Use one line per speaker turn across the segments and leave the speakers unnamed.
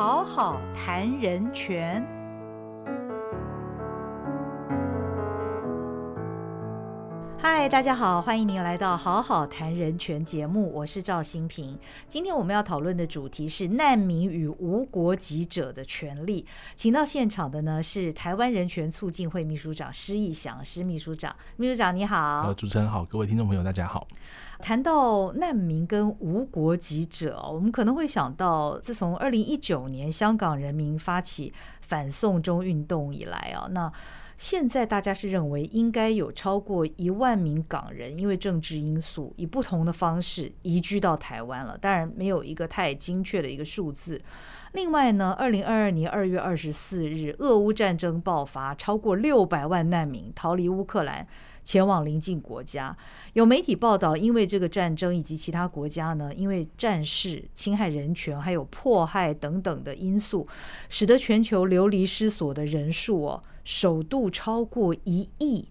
好好谈人权。嗨，大家好，欢迎您来到《好好谈人权》节目，我是赵新平。今天我们要讨论的主题是难民与无国籍者的权利。请到现场的呢是台湾人权促进会秘书长施义祥施秘书长，秘书长你好。
呃，主持人好，各位听众朋友大家好。
谈到难民跟无国籍者，我们可能会想到，自从二零一九年香港人民发起反送中运动以来啊，那现在大家是认为应该有超过一万名港人因为政治因素，以不同的方式移居到台湾了。当然，没有一个太精确的一个数字。另外呢，二零二二年二月二十四日，俄乌战争爆发，超过六百万难民逃离乌克兰。前往邻近国家，有媒体报道，因为这个战争以及其他国家呢，因为战事、侵害人权、还有迫害等等的因素，使得全球流离失所的人数哦，首度超过一亿，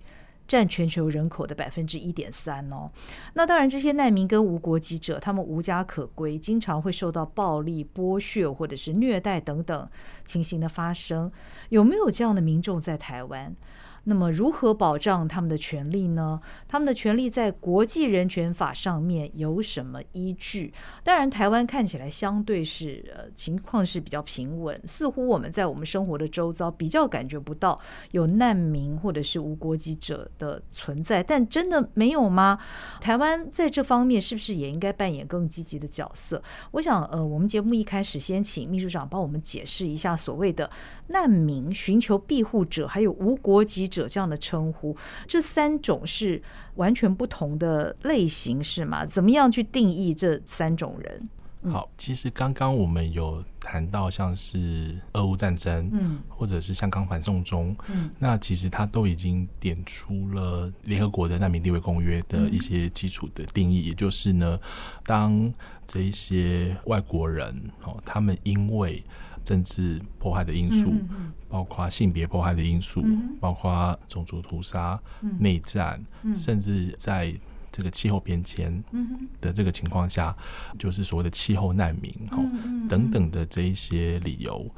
占全球人口的百分之一点三哦。那当然，这些难民跟无国籍者，他们无家可归，经常会受到暴力剥削或者是虐待等等情形的发生。有没有这样的民众在台湾？那么，如何保障他们的权利呢？他们的权利在国际人权法上面有什么依据？当然，台湾看起来相对是呃情况是比较平稳，似乎我们在我们生活的周遭比较感觉不到有难民或者是无国籍者的存在。但真的没有吗？台湾在这方面是不是也应该扮演更积极的角色？我想，呃，我们节目一开始先请秘书长帮我们解释一下所谓的难民、寻求庇护者，还有无国籍。者这样的称呼，这三种是完全不同的类型，是吗？怎么样去定义这三种人？
好，其实刚刚我们有谈到，像是俄乌战争，嗯，或者是香港反送中，嗯，那其实它都已经点出了联合国的难民地位公约的一些基础的定义，也就是呢，当这一些外国人哦，他们因为政治迫害的因素，包括性别迫害的因素，包括种族屠杀、内战，甚至在这个气候变迁的这个情况下，就是所谓的气候难民，哦等等的这一些理由，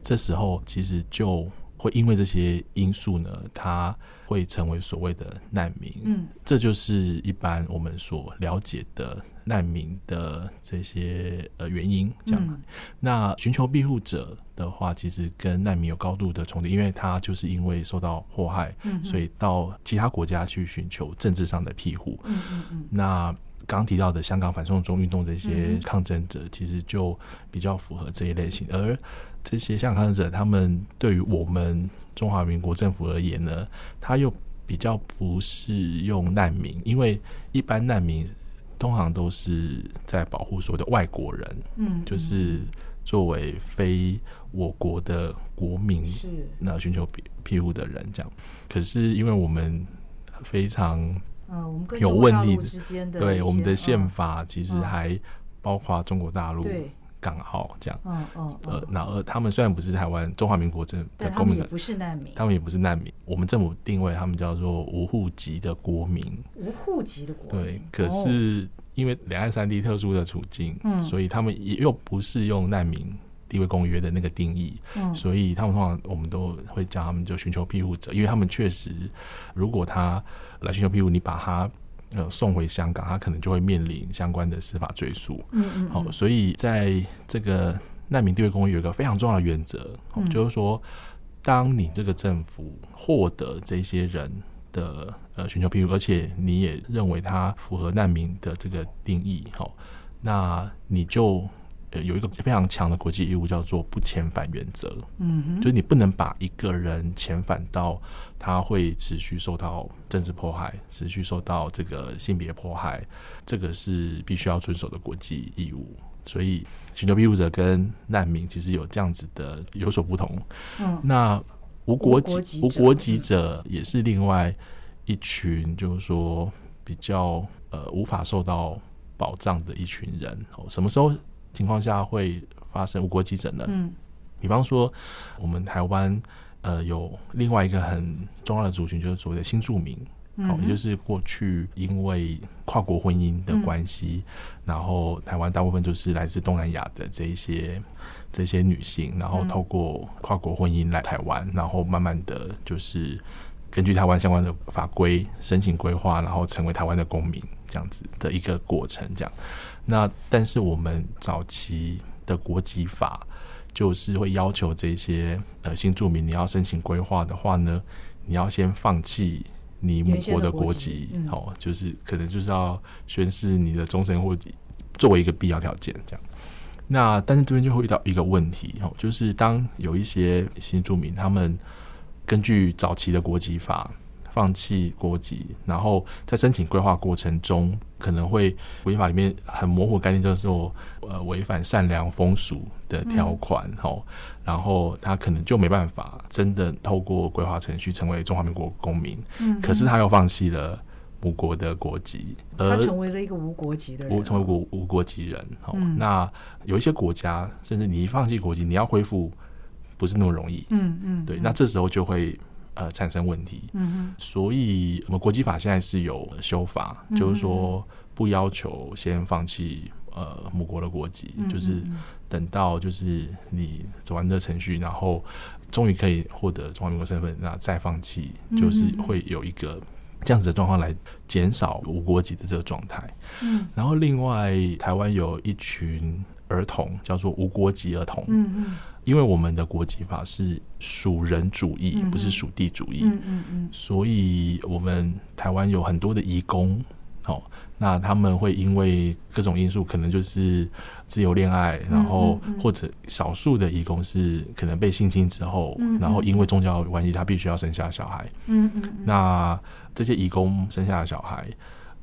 这时候其实就会因为这些因素呢，他会成为所谓的难民。嗯，这就是一般我们所了解的。难民的这些呃原因，这样，那寻求庇护者的话，其实跟难民有高度的重叠，因为他就是因为受到迫害，所以到其他国家去寻求政治上的庇护。嗯嗯嗯。那刚提到的香港反送中运动这些抗争者，其实就比较符合这一类型。而这些香港抗争者，他们对于我们中华民国政府而言呢，他又比较不是用难民，因为一般难民。通常都是在保护所谓的外国人，嗯，就是作为非我国的国民，是那寻求庇庇护的人这样。可是因为我们非常，
嗯，我们
有问题
之间的，
对我们的宪法其实还包括中国大陆。港澳这样，嗯嗯，呃，那呃，他们虽然不是台湾中华民国政的公民，
也不是难民，
他们也不是难民。我们政府定位他们叫做无户籍的国民，
无户籍的国
民。对，可是因为两岸三地特殊的处境，嗯，所以他们也又不是用难民地位公约的那个定义，嗯，所以他们通常我们都会叫他们就寻求庇护者，因为他们确实，如果他来寻求庇护，你把他。呃，送回香港，他可能就会面临相关的司法追诉。嗯嗯。好，所以在这个难民地位公约有一个非常重要的原则，就是说，当你这个政府获得这些人的呃寻求庇护，而且你也认为他符合难民的这个定义，好，那你就。呃，有一个非常强的国际义务，叫做不遣返原则。嗯哼，就是你不能把一个人遣返到他会持续受到政治迫害，持续受到这个性别迫害，这个是必须要遵守的国际义务。所以，寻求庇护者跟难民其实有这样子的有所不同。嗯，那无国籍无国籍者也是另外一群，就是说比较呃无法受到保障的一群人。哦，什么时候？情况下会发生无国籍者呢？嗯，比方说，我们台湾呃有另外一个很重要的族群，就是所谓的新住民。哦，也就是过去因为跨国婚姻的关系，然后台湾大部分就是来自东南亚的这一些这些女性，然后透过跨国婚姻来台湾，然后慢慢的就是根据台湾相关的法规申请规划，然后成为台湾的公民这样子的一个过程。这样，那但是我们早期的国籍法就是会要求这些呃新住民，你要申请规划的话呢，你要先放弃。你母国的国籍，哦，就是可能就是要宣誓你的终身或作为一个必要条件，这样。那但是这边就会遇到一个问题，哦，就是当有一些新住民，他们根据早期的国籍法。放弃国籍，然后在申请规划过程中，可能会违法里面很模糊概念，就是说呃违反善良风俗的条款，吼，然后他可能就没办法真的透过规划程序成为中华民国公民，嗯，可是他又放弃了母国的国籍，
他成为了一个无国籍的人，
成为无无国籍人，哦，那有一些国家，甚至你一放弃国籍，你要恢复不是那么容易，嗯嗯，对，那这时候就会。呃，产生问题，嗯所以我们国际法现在是有修法，就是说不要求先放弃呃母国的国籍，就是等到就是你走完这程序，然后终于可以获得中华民国身份，那再放弃，就是会有一个这样子的状况来减少无国籍的这个状态。嗯，然后另外台湾有一群儿童叫做无国籍儿童，嗯嗯。因为我们的国籍法是属人主义，不是属地主义，嗯嗯嗯，所以我们台湾有很多的移工，好，那他们会因为各种因素，可能就是自由恋爱，然后或者少数的移工是可能被性侵之后，然后因为宗教关系，他必须要生下小孩，嗯嗯，那这些移工生下的小孩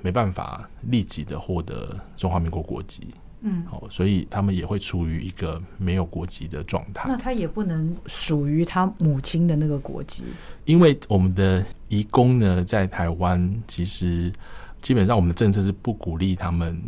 没办法立即的获得中华民国国籍。嗯，好，所以他们也会处于一个没有国籍的状态。
那他也不能属于他母亲的那个国籍，
因为我们的移工呢，在台湾其实基本上我们的政策是不鼓励他们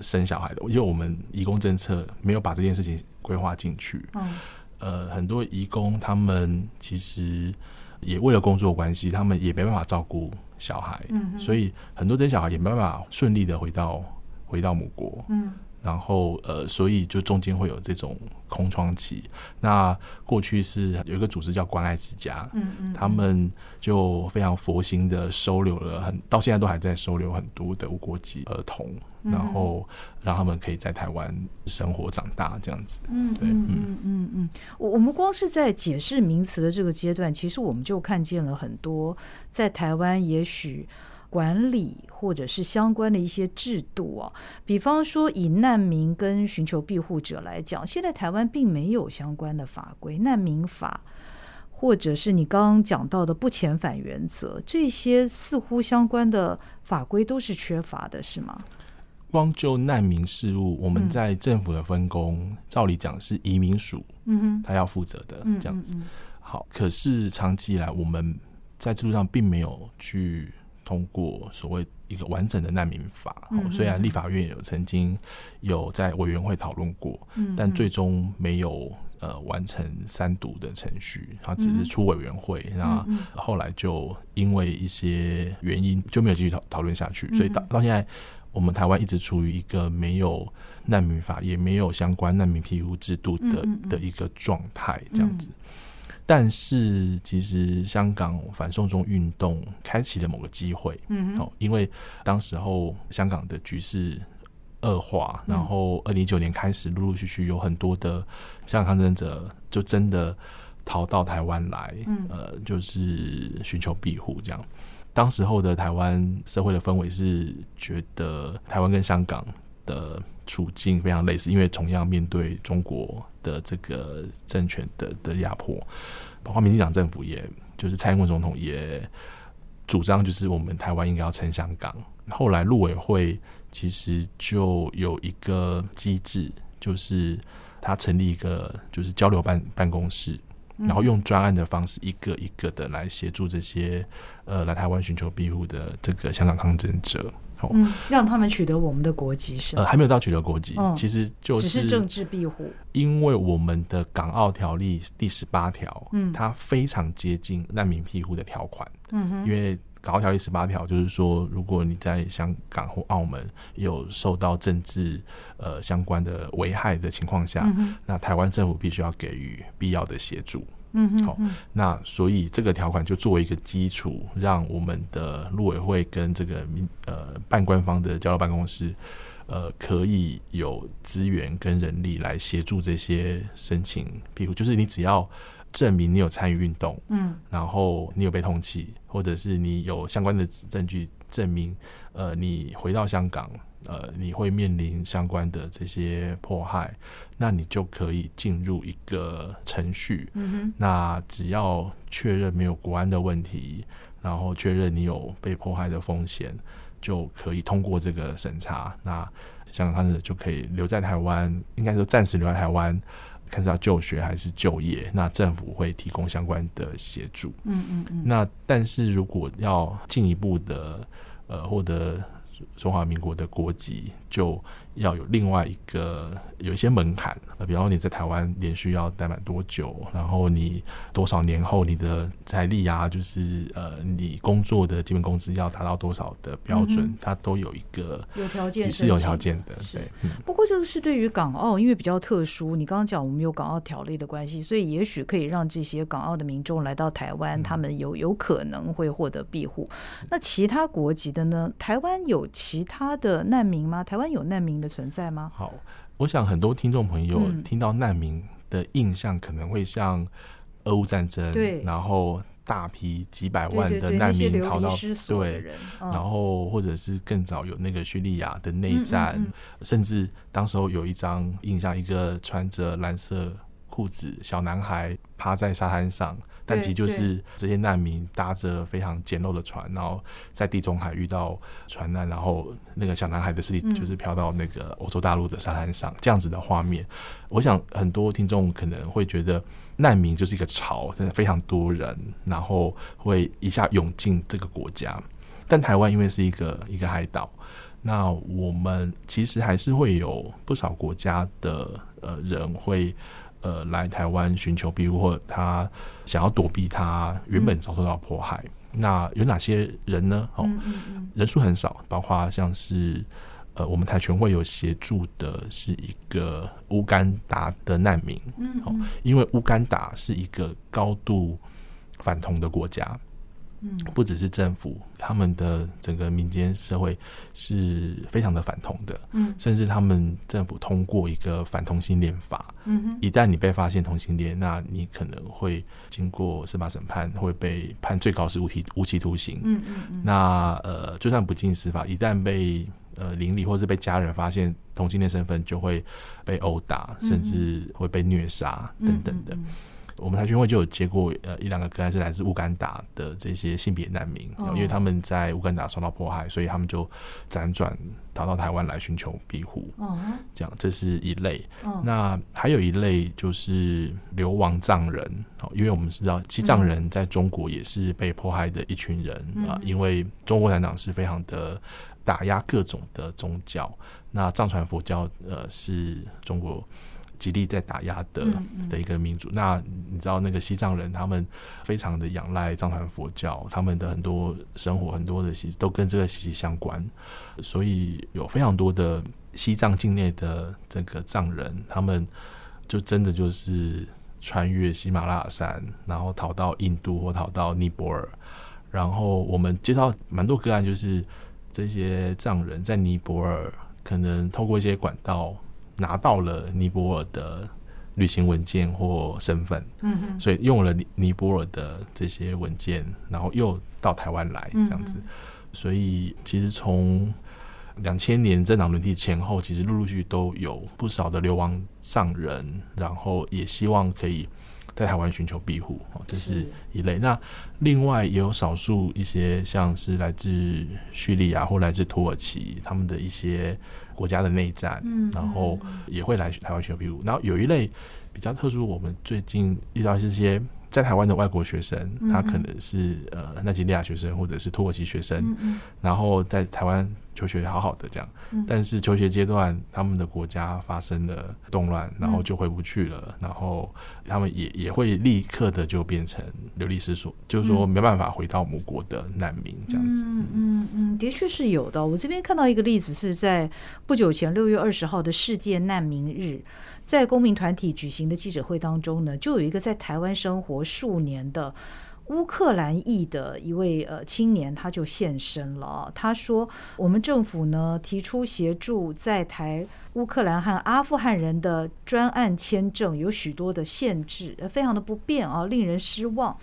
生小孩的，因为我们移工政策没有把这件事情规划进去。嗯，呃，很多移工他们其实也为了工作关系，他们也没办法照顾小孩，嗯，所以很多这些小孩也没办法顺利的回到回到母国，嗯。然后呃，所以就中间会有这种空窗期。那过去是有一个组织叫关爱之家，嗯嗯，他们就非常佛心的收留了很，到现在都还在收留很多的无国籍儿童，然后让他们可以在台湾生活长大这样子。嗯，对，嗯
嗯嗯，我我们光是在解释名词的这个阶段，其实我们就看见了很多在台湾也许。管理或者是相关的一些制度啊，比方说以难民跟寻求庇护者来讲，现在台湾并没有相关的法规，难民法或者是你刚刚讲到的不遣返原则，这些似乎相关的法规都是缺乏的，是吗？
光就难民事务，我们在政府的分工，照理讲是移民署，嗯哼，他要负责的这样子。好，可是长期以来我们在制度上并没有去。通过所谓一个完整的难民法，虽然立法院有曾经有在委员会讨论过，但最终没有呃完成三读的程序，它只是出委员会，那后来就因为一些原因就没有继续讨讨论下去，所以到到现在，我们台湾一直处于一个没有难民法，也没有相关难民庇护制度的的一个状态，这样子。但是，其实香港反送中运动开启了某个机会，嗯，哦，因为当时候香港的局势恶化，然后二零一九年开始，陆陆续续有很多的香港抗争者就真的逃到台湾来，嗯，呃，就是寻求庇护。这样，当时候的台湾社会的氛围是觉得台湾跟香港的处境非常类似，因为同样面对中国。的这个政权的的压迫，包括民进党政府，也就是蔡英文总统也主张，就是我们台湾应该要撑香港。后来陆委会其实就有一个机制，就是他成立一个就是交流办办公室，然后用专案的方式，一个一个的来协助这些呃来台湾寻求庇护的这个香港抗争者。
嗯，让他们取得我们的国籍是？
呃，还没有到取得国籍，其实就是
只是政治庇护。
因为我们的港澳条例第十八条，嗯，它非常接近难民庇护的条款，嗯哼，因为港澳条例十八条就是说，如果你在香港或澳门有受到政治呃相关的危害的情况下，那台湾政府必须要给予必要的协助。
嗯
好，那所以这个条款就作为一个基础，让我们的陆委会跟这个民呃半官方的交流办公室，呃，可以有资源跟人力来协助这些申请。譬如，就是你只要证明你有参与运动，
嗯，
然后你有被通缉，或者是你有相关的证据证明，呃，你回到香港。呃，你会面临相关的这些迫害，那你就可以进入一个程序。
嗯哼，
那只要确认没有国安的问题，然后确认你有被迫害的风险，就可以通过这个审查。那香港患者就可以留在台湾，应该说暂时留在台湾，看是要就学还是就业。那政府会提供相关的协助。
嗯嗯嗯。
那但是如果要进一步的呃获得。中华民国的国籍就要有另外一个有一些门槛，呃，比方说你在台湾连续要待满多久，然后你多少年后你的财力啊，就是呃你工作的基本工资要达到多少的标准，它都有一个
有条件
是有条件的。对，
不过这个是对于港澳，因为比较特殊，你刚刚讲我们有港澳条例的关系，所以也许可以让这些港澳的民众来到台湾，他们有有可能会获得庇护。那其他国籍的呢？台湾有其他的难民吗？台湾有难民的存在吗？
好，我想很多听众朋友听到难民的印象可能会像俄乌战争，
对，
然后大批几百万的难民逃到对，然后或者是更早有那个叙利亚的内战，甚至当时候有一张印象，一个穿着蓝色裤子小男孩趴在沙滩上。但其实就是这些难民搭着非常简陋的船，然后在地中海遇到船难，然后那个小男孩的尸体就是飘到那个欧洲大陆的沙滩上，这样子的画面，我想很多听众可能会觉得难民就是一个潮，真的非常多人，然后会一下涌进这个国家。但台湾因为是一个一个海岛，那我们其实还是会有不少国家的呃人会。呃，来台湾寻求庇护，或他想要躲避他原本遭受到迫害，那有哪些人呢？哦，人数很少，包括像是呃，我们台全会有协助的是一个乌干达的难民，
嗯，好，
因为乌干达是一个高度反同的国家。不只是政府，他们的整个民间社会是非常的反同的，
嗯，
甚至他们政府通过一个反同性恋法，
嗯
一旦你被发现同性恋，那你可能会经过司法审判，会被判最高是无期无期徒刑，
嗯嗯嗯，
那呃，就算不进司法，一旦被呃邻里或是被家人发现同性恋身份，就会被殴打，甚至会被虐杀等等的。我们台军会就有接过呃一两个个案是来自乌干达的这些性别难民，因为他们在乌干达受到迫害，所以他们就辗转逃到台湾来寻求庇护。
哦，
这样这是一类。那还有一类就是流亡藏人，哦，因为我们知道西藏人在中国也是被迫害的一群人啊，因为中国共产党是非常的打压各种的宗教，那藏传佛教呃是中国。极力在打压的的一个民族，那你知道那个西藏人，他们非常的仰赖藏传佛教，他们的很多生活很多的习都跟这个息息相关，所以有非常多的西藏境内的这个藏人，他们就真的就是穿越喜马拉雅山，然后逃到印度或逃到尼泊尔，然后我们接到蛮多个案，就是这些藏人在尼泊尔可能透过一些管道。拿到了尼泊尔的旅行文件或身份，
嗯哼，
所以用了尼泊尔的这些文件，然后又到台湾来这样子，所以其实从两千年政党轮替前后，其实陆陆续续都有不少的流亡上人，然后也希望可以在台湾寻求庇护，这是一类。那另外也有少数一些像是来自叙利亚或来自土耳其，他们的一些。国家的内战，然后也会来台湾学比如。然后有一类比较特殊，我们最近遇到这些在台湾的外国学生，他可能是呃奈及利亚学生或者是土耳其学生，然后在台湾求学好好的这样，但是求学阶段他们的国家发生了动乱，然后就回不去了，然后他们也也会立刻的就变成流离失所，就是说没办法回到母国的难民这样子。
嗯嗯嗯，的确是有的。我这边看到一个例子是在不久前六月二十号的世界难民日，在公民团体举行的记者会当中呢，就有一个在台湾生活数年的。乌克兰裔的一位呃青年，他就现身了。他说：“我们政府呢提出协助在台乌克兰和阿富汗人的专案签证有许多的限制，非常的不便啊，令人失望。”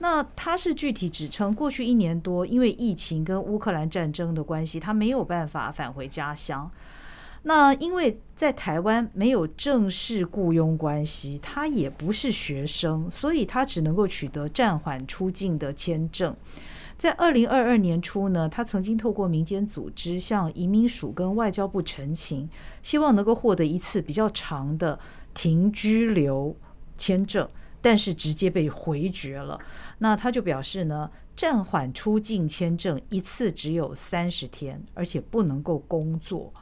那他是具体指称，过去一年多因为疫情跟乌克兰战争的关系，他没有办法返回家乡。那因为在台湾没有正式雇佣关系，他也不是学生，所以他只能够取得暂缓出境的签证。在二零二二年初呢，他曾经透过民间组织向移民署跟外交部陈情，希望能够获得一次比较长的停居留签证，但是直接被回绝了。那他就表示呢，暂缓出境签证一次只有三十天，而且不能够工作。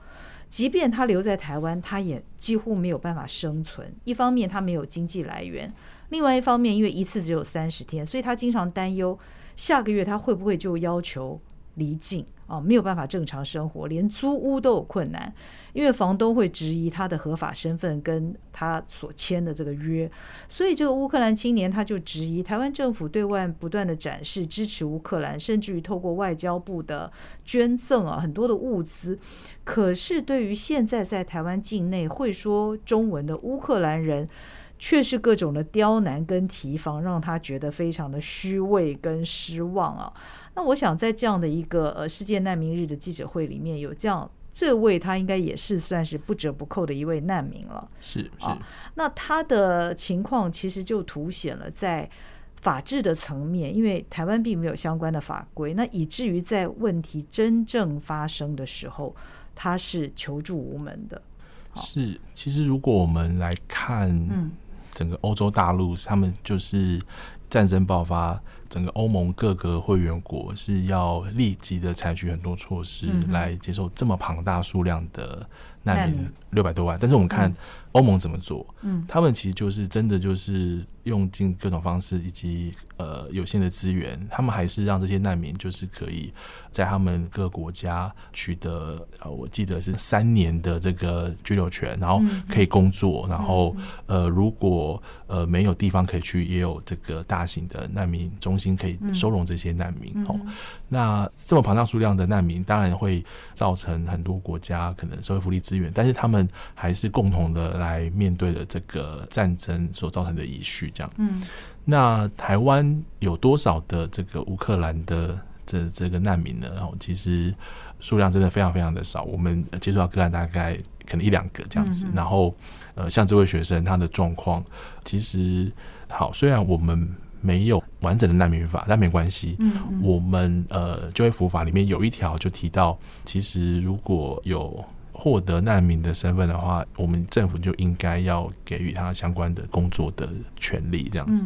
即便他留在台湾，他也几乎没有办法生存。一方面他没有经济来源，另外一方面因为一次只有三十天，所以他经常担忧下个月他会不会就要求。离境啊，没有办法正常生活，连租屋都有困难，因为房东会质疑他的合法身份跟他所签的这个约，所以这个乌克兰青年他就质疑台湾政府对外不断的展示支持乌克兰，甚至于透过外交部的捐赠啊，很多的物资，可是对于现在在台湾境内会说中文的乌克兰人，却是各种的刁难跟提防，让他觉得非常的虚伪跟失望啊。那我想，在这样的一个呃世界难民日的记者会里面，有这样这位他应该也是算是不折不扣的一位难民了。
是是。
那他的情况其实就凸显了在法治的层面，因为台湾并没有相关的法规，那以至于在问题真正发生的时候，他是求助无门的。
是，其实如果我们来看整个欧洲大陆，他们就是战争爆发。整个欧盟各个会员国是要立即的采取很多措施来接受这么庞大数量的难民六百多万，但是我们看欧盟怎么做，嗯，他们其实就是真的就是用尽各种方式以及呃有限的资源，他们还是让这些难民就是可以在他们各个国家取得呃，我记得是三年的这个居留权，然后可以工作，然后呃如果呃没有地方可以去，也有这个大型的难民中。心可以收容这些难民哦。那这么庞大数量的难民，当然会造成很多国家可能社会福利资源，但是他们还是共同的来面对了这个战争所造成的遗绪。这样，嗯，那台湾有多少的这个乌克兰的这这个难民呢？然后其实数量真的非常非常的少。我们接触到个案大概可能一两个这样子。然后，呃，像这位学生他的状况，其实好，虽然我们。没有完整的难民法，但没关系。嗯，我们呃就业服务法里面有一条就提到，其实如果有获得难民的身份的话，我们政府就应该要给予他相关的工作的权利，这样子。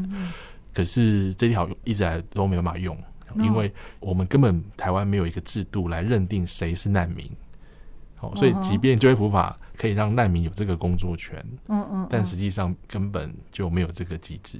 可是这条一直来都没有办法用，因为我们根本台湾没有一个制度来认定谁是难民。哦，所以即便就业服法可以让难民有这个工作权，嗯嗯，但实际上根本就没有这个机制。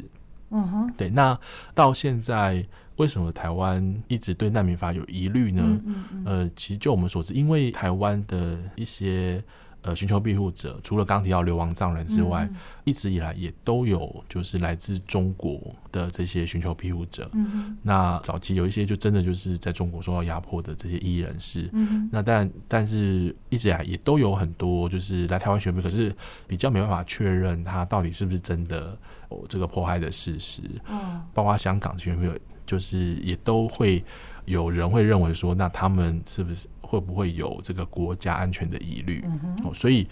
嗯哼，对，那到现在为什么台湾一直对难民法有疑虑呢？嗯嗯呃，其实就我们所知，因为台湾的一些呃寻求庇护者，除了刚提到流亡藏人之外，一直以来也都有就是来自中国的这些寻求庇护者。嗯那早期有一些就真的就是在中国受到压迫的这些异议人士。嗯那但但是一直以来也都有很多就是来台湾寻庇，可是比较没办法确认他到底是不是真的。哦这个迫害的事实，嗯，包括香港这边有，就是也都会有人会认为说，那他们是不是会不会有这个国家安全的疑虑？哦，所以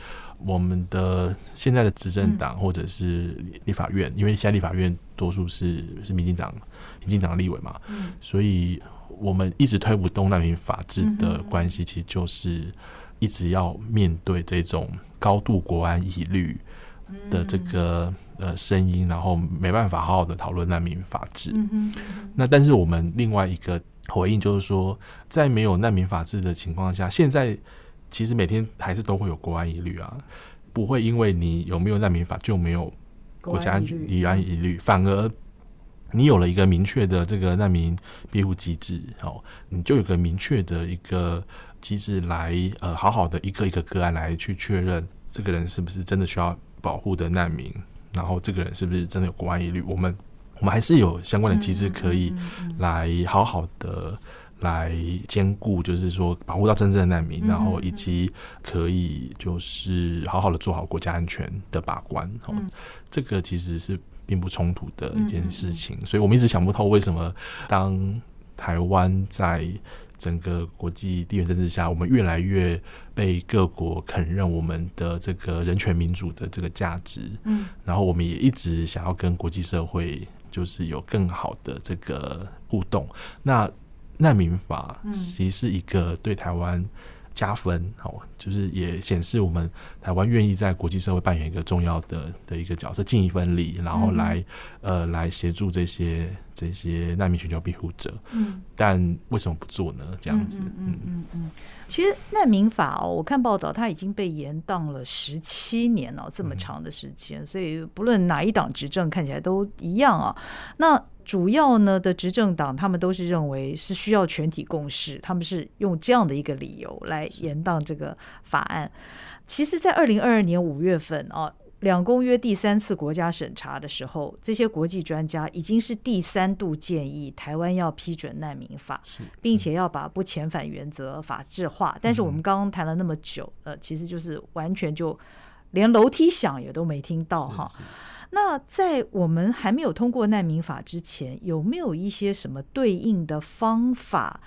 我们的现在的执政党或者是立法院，因为现在立法院多数是是民进党、民进党立委嘛，嗯，所以我们一直推不动难民法治的关系，其实就是一直要面对这种高度国安疑虑的这个。呃，声音，然后没办法好好的讨论难民法治。那但是我们另外一个回应，就是说，在没有难民法制的情况下，现在其实每天还是都会有国安疑虑啊，不会因为你有没有难民法就没有国家安安疑虑，反而你有了一个明确的这个难民庇护机制，哦，你就有个明确的一个机制来呃，好好的一个一个个案来去确认这个人是不是真的需要保护的难民，然后这个人是不是真的有国安疑虑，我们。我们还是有相关的机制可以来好好的来兼顾，就是说保护到真正的难民，然后以及可以就是好好的做好国家安全的把关。哦，这个其实是并不冲突的一件事情，所以我们一直想不透为什么当台湾在整个国际地缘政治下，我们越来越被各国肯认我们的这个人权民主的这个价值。嗯，然后我们也一直想要跟国际社会。就是有更好的这个互动，那难民法其实是一个对台湾加分，哦，就是也显示我们台湾愿意在国际社会扮演一个重要的的一个角色，尽一份力，然后来呃来协助这些这些难民寻求庇护者。嗯，但为什么不做呢？这样子，嗯嗯
嗯。其实难民法哦，我看报道，它已经被延宕了十七年了，这么长的时间，所以不论哪一党执政，看起来都一样啊。那主要呢的执政党，他们都是认为是需要全体共识，他们是用这样的一个理由来延宕这个法案。其实，在二零二二年五月份啊。两公约第三次国家审查的时候，这些国际专家已经是第三度建议台湾要批准难民法，并且要把不遣返原则法制化。但是我们刚刚谈了那么久，呃，其实就是完全就连楼梯响也都没听到哈。那在我们还没有通过难民法之前，有没有一些什么对应的方法？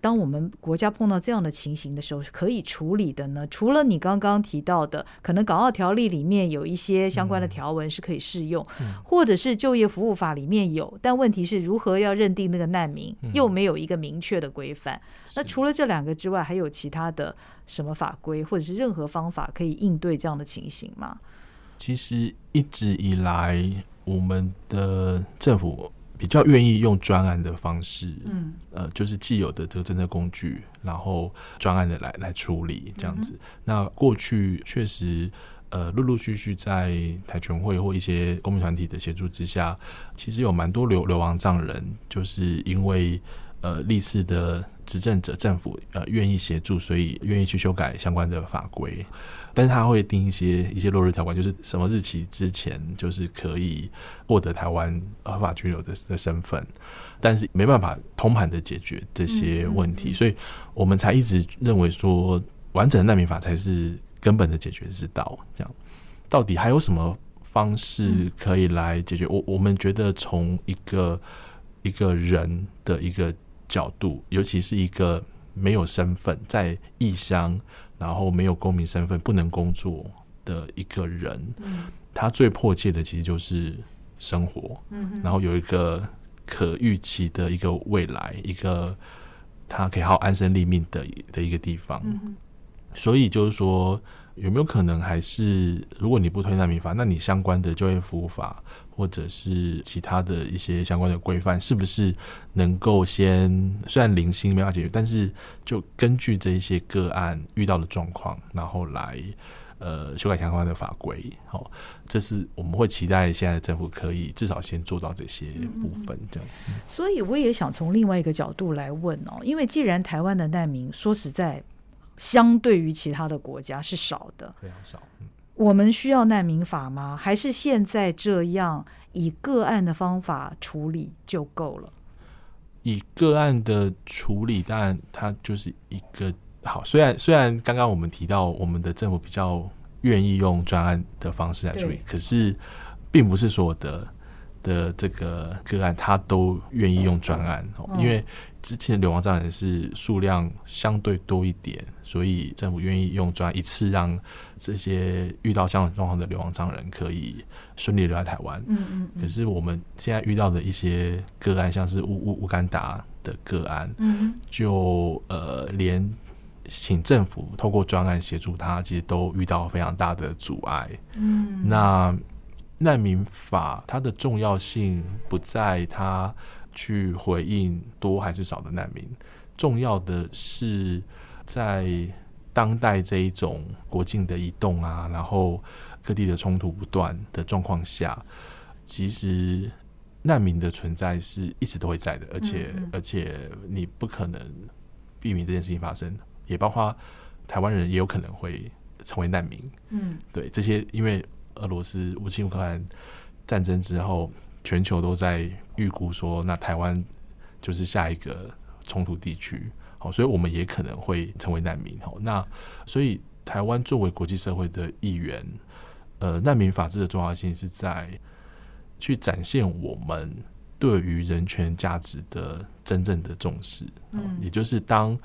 当我们国家碰到这样的情形的时候，是可以处理的呢？除了你刚刚提到的，可能港澳条例里面有一些相关的条文是可以适用，或者是就业服务法里面有，但问题是如何要认定那个难民，又没有一个明确的规范。那除了这两个之外，还有其他的什么法规，或者是任何方法可以应对这样的情形吗？
其实一直以来，我们的政府。比较愿意用专案的方式，嗯，呃，就是既有的这个政策工具，然后专案的来来处理这样子。那过去确实，呃，陆陆续续在台全会或一些公民团体的协助之下，其实有蛮多流流亡藏人，就是因为呃历次的执政者政府呃愿意协助，所以愿意去修改相关的法规。但是他会定一些一些落日条款，就是什么日期之前就是可以获得台湾合法居留的的身份，但是没办法通盘的解决这些问题，所以我们才一直认为说完整的难民法才是根本的解决之道。这样，到底还有什么方式可以来解决？我我们觉得从一个一个人的一个角度，尤其是一个没有身份在异乡。然后没有公民身份不能工作的一个人，他最迫切的其实就是生活，然后有一个可预期的一个未来，一个他可以好安身立命的的一个地方。所以就是说，有没有可能还是如果你不推难民法，那你相关的就业服务法？或者是其他的一些相关的规范，是不是能够先虽然零星没法解决，但是就根据这一些个案遇到的状况，然后来呃修改相关的法规。好，这是我们会期待现在的政府可以至少先做到这些部分。这样，
所以我也想从另外一个角度来问哦，因为既然台湾的难民说实在，相对于其他的国家是少的，
非常少。
我们需要难民法吗？还是现在这样以个案的方法处理就够了？
以个案的处理，当然它就是一个好。虽然虽然刚刚我们提到我们的政府比较愿意用专案的方式来处理，可是并不是所有的的这个个案他都愿意用专案，因为。之前的流亡藏人是数量相对多一点，所以政府愿意用专一次让这些遇到相同状况的流亡藏人可以顺利留在台湾。嗯嗯。可是我们现在遇到的一些个案，像是乌乌乌干达的个案，嗯，就呃连请政府透过专案协助他，其实都遇到非常大的阻碍。嗯。那难民法它的重要性不在它。去回应多还是少的难民，重要的是在当代这一种国境的移动啊，然后各地的冲突不断的状况下，其实难民的存在是一直都会在的，而且而且你不可能避免这件事情发生，也包括台湾人也有可能会成为难民。嗯，对这些，因为俄罗斯乌侵乌克兰战争之后。全球都在预估说，那台湾就是下一个冲突地区，好，所以我们也可能会成为难民。好，那所以台湾作为国际社会的一员，呃，难民法治的重要性是在去展现我们对于人权价值的真正的重视。嗯，也就是当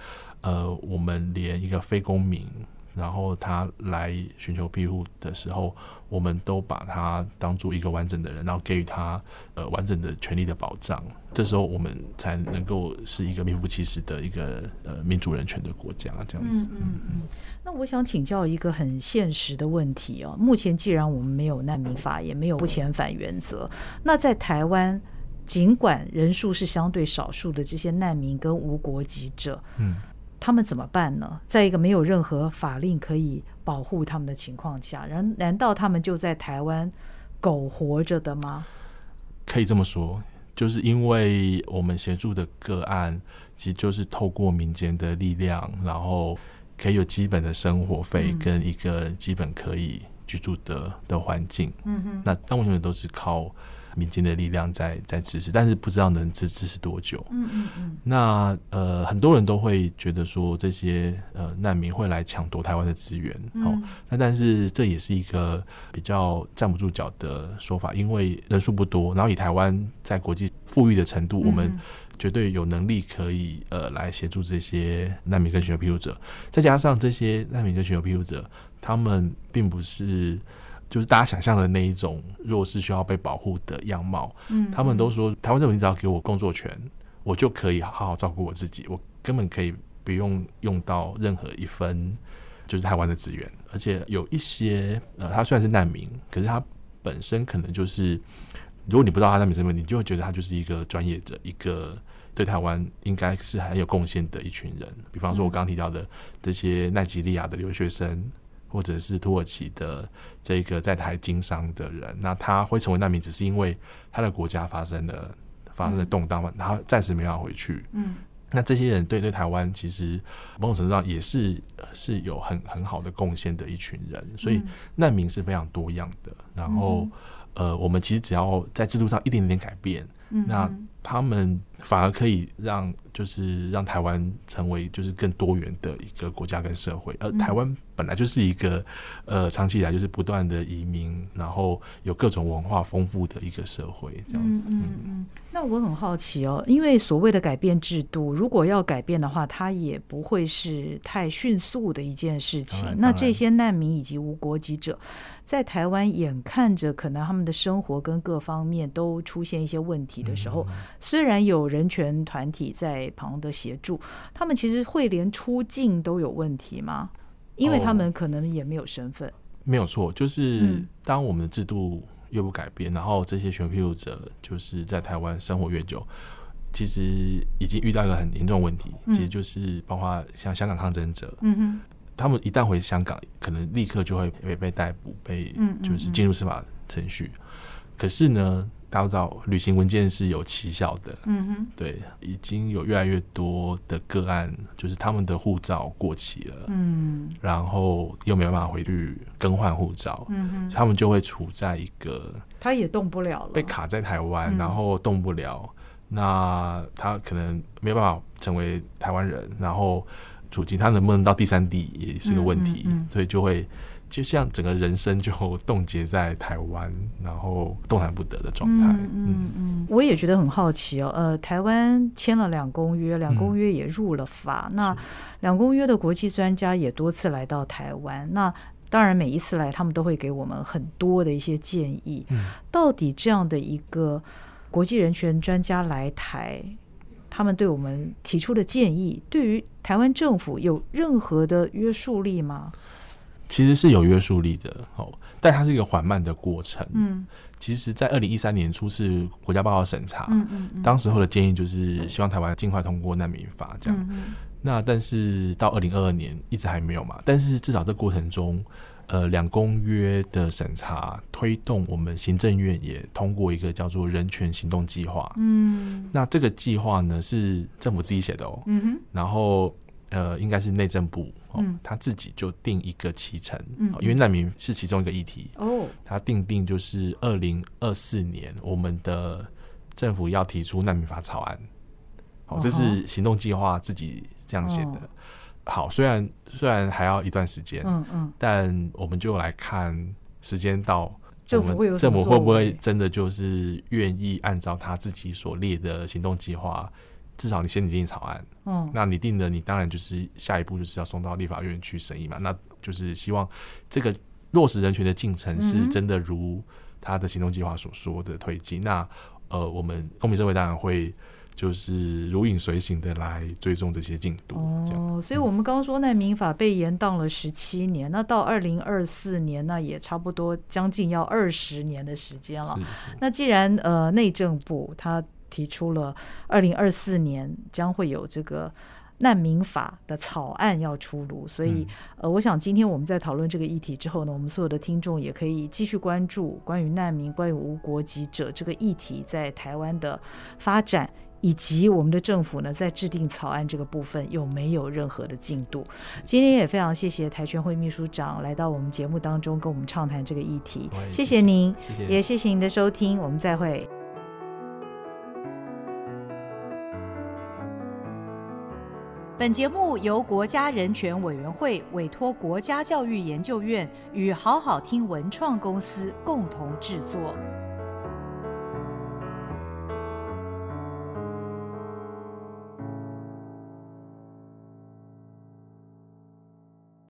呃我们连一个非公民。然后他来寻求庇护的时候，我们都把他当做一个完整的人，然后给予他呃完整的权利的保障。这时候我们才能够是一个名副其实的一个呃民主人权的国家，这样子。嗯嗯
嗯。那我想请教一个很现实的问题哦。目前既然我们没有难民法，也没有不遣返原则，那在台湾，尽管人数是相对少数的这些难民跟无国籍者，嗯。他们怎么办呢？在一个没有任何法令可以保护他们的情况下，然难道他们就在台湾苟活着的吗？
可以这么说，就是因为我们协助的个案，其实就是透过民间的力量，然后可以有基本的生活费跟一个基本可以居住的的环境。嗯哼，那大部分都是靠。民间的力量在在支持，但是不知道能支支持多久。嗯嗯嗯。那呃，很多人都会觉得说，这些呃难民会来抢夺台湾的资源。哦，那但是这也是一个比较站不住脚的说法，因为人数不多，然后以台湾在国际富裕的程度，我们绝对有能力可以呃来协助这些难民跟寻求庇护者。再加上这些难民跟寻求庇护者，他们并不是。就是大家想象的那一种弱势需要被保护的样貌，嗯，他们都说台湾政府只要给我工作权，我就可以好好照顾我自己，我根本可以不用用到任何一分就是台湾的资源。而且有一些呃，他虽然是难民，可是他本身可能就是，如果你不知道他难民身份，你就会觉得他就是一个专业者，一个对台湾应该是很有贡献的一群人。比方说，我刚刚提到的这些奈及利亚的留学生。或者是土耳其的这个在台经商的人，那他会成为难民，只是因为他的国家发生了发生了动荡嘛，然后暂时没办法回去。嗯，那这些人对对台湾其实某种程度上也是是有很很好的贡献的一群人，所以难民是非常多样的。然后呃，我们其实只要在制度上一点点改变，那他们反而可以让就是让台湾成为就是更多元的一个国家跟社会，而台湾。本来就是一个呃，长期以来就是不断的移民，然后有各种文化丰富的一个社会，这样子。嗯
嗯。那我很好奇哦，因为所谓的改变制度，如果要改变的话，它也不会是太迅速的一件事情。那这些难民以及无国籍者，在台湾眼看着可能他们的生活跟各方面都出现一些问题的时候，虽然有人权团体在旁的协助，他们其实会连出境都有问题吗？因为他们可能也没有身份，
没有错，就是当我们的制度越不改变，然后这些选庇护者就是在台湾生活越久，其实已经遇到一个很严重的问题，其实就是包括像香港抗争者，嗯哼，他们一旦回香港，可能立刻就会被被逮捕，被就是进入司法程序，可是呢。大家知道，旅行文件是有奇效的。嗯哼，对，已经有越来越多的个案，就是他们的护照过期了，嗯，然后又没办法回去更换护照，嗯哼，他们就会处在一个
他也动不了了，
被卡在台湾，然后动不了，那他可能没有办法成为台湾人，然后处境他能不能到第三地也是个问题，所以就会。就像整个人生就冻结在台湾，然后动弹不得的状态。嗯
嗯，我也觉得很好奇哦。呃，台湾签了两公约，两公约也入了法。那两公约的国际专家也多次来到台湾。那当然，每一次来，他们都会给我们很多的一些建议。嗯，到底这样的一个国际人权专家来台，他们对我们提出的建议，对于台湾政府有任何的约束力吗？
其实是有约束力的，哦，但它是一个缓慢的过程。嗯，其实，在二零一三年初是国家报告审查，嗯嗯，当时候的建议就是希望台湾尽快通过难民法，这样。那但是到二零二二年一直还没有嘛，但是至少这过程中。呃，两公约的审查推动，我们行政院也通过一个叫做人权行动计划。嗯，那这个计划呢是政府自己写的哦。嗯哼。然后呃，应该是内政部哦，他自己就定一个期程，因为难民是其中一个议题哦。他定定就是二零二四年，我们的政府要提出难民法草案。好，这是行动计划自己这样写的。好，虽然虽然还要一段时间，嗯嗯，但我们就来看时间到，
政府
政府会不会真的就是愿意按照他自己所列的行动计划，至少你先拟定草案，嗯，那你定的你当然就是下一步就是要送到立法院去审议嘛，那就是希望这个落实人权的进程是真的如他的行动计划所说的推进，那呃，我们公民社会当然会。就是如影随形的来追踪这些进度哦，
所以我们刚刚说难民法被延宕了十七年，那到二零二四年，那也差不多将近要二十年的时间了。那既然呃内政部他提出了二零二四年将会有这个难民法的草案要出炉，所以呃，我想今天我们在讨论这个议题之后呢，我们所有的听众也可以继续关注关于难民、关于无国籍者这个议题在台湾的发展。以及我们的政府呢，在制定草案这个部分有没有任何的进度？今天也非常谢谢台全会秘书长来到我们节目当中，跟我们畅谈这个议题。谢谢您，谢谢也谢谢您的收听，我们再会。本节目由国家人权委员会委托国家教育研究院与好好听文创公司共同制作。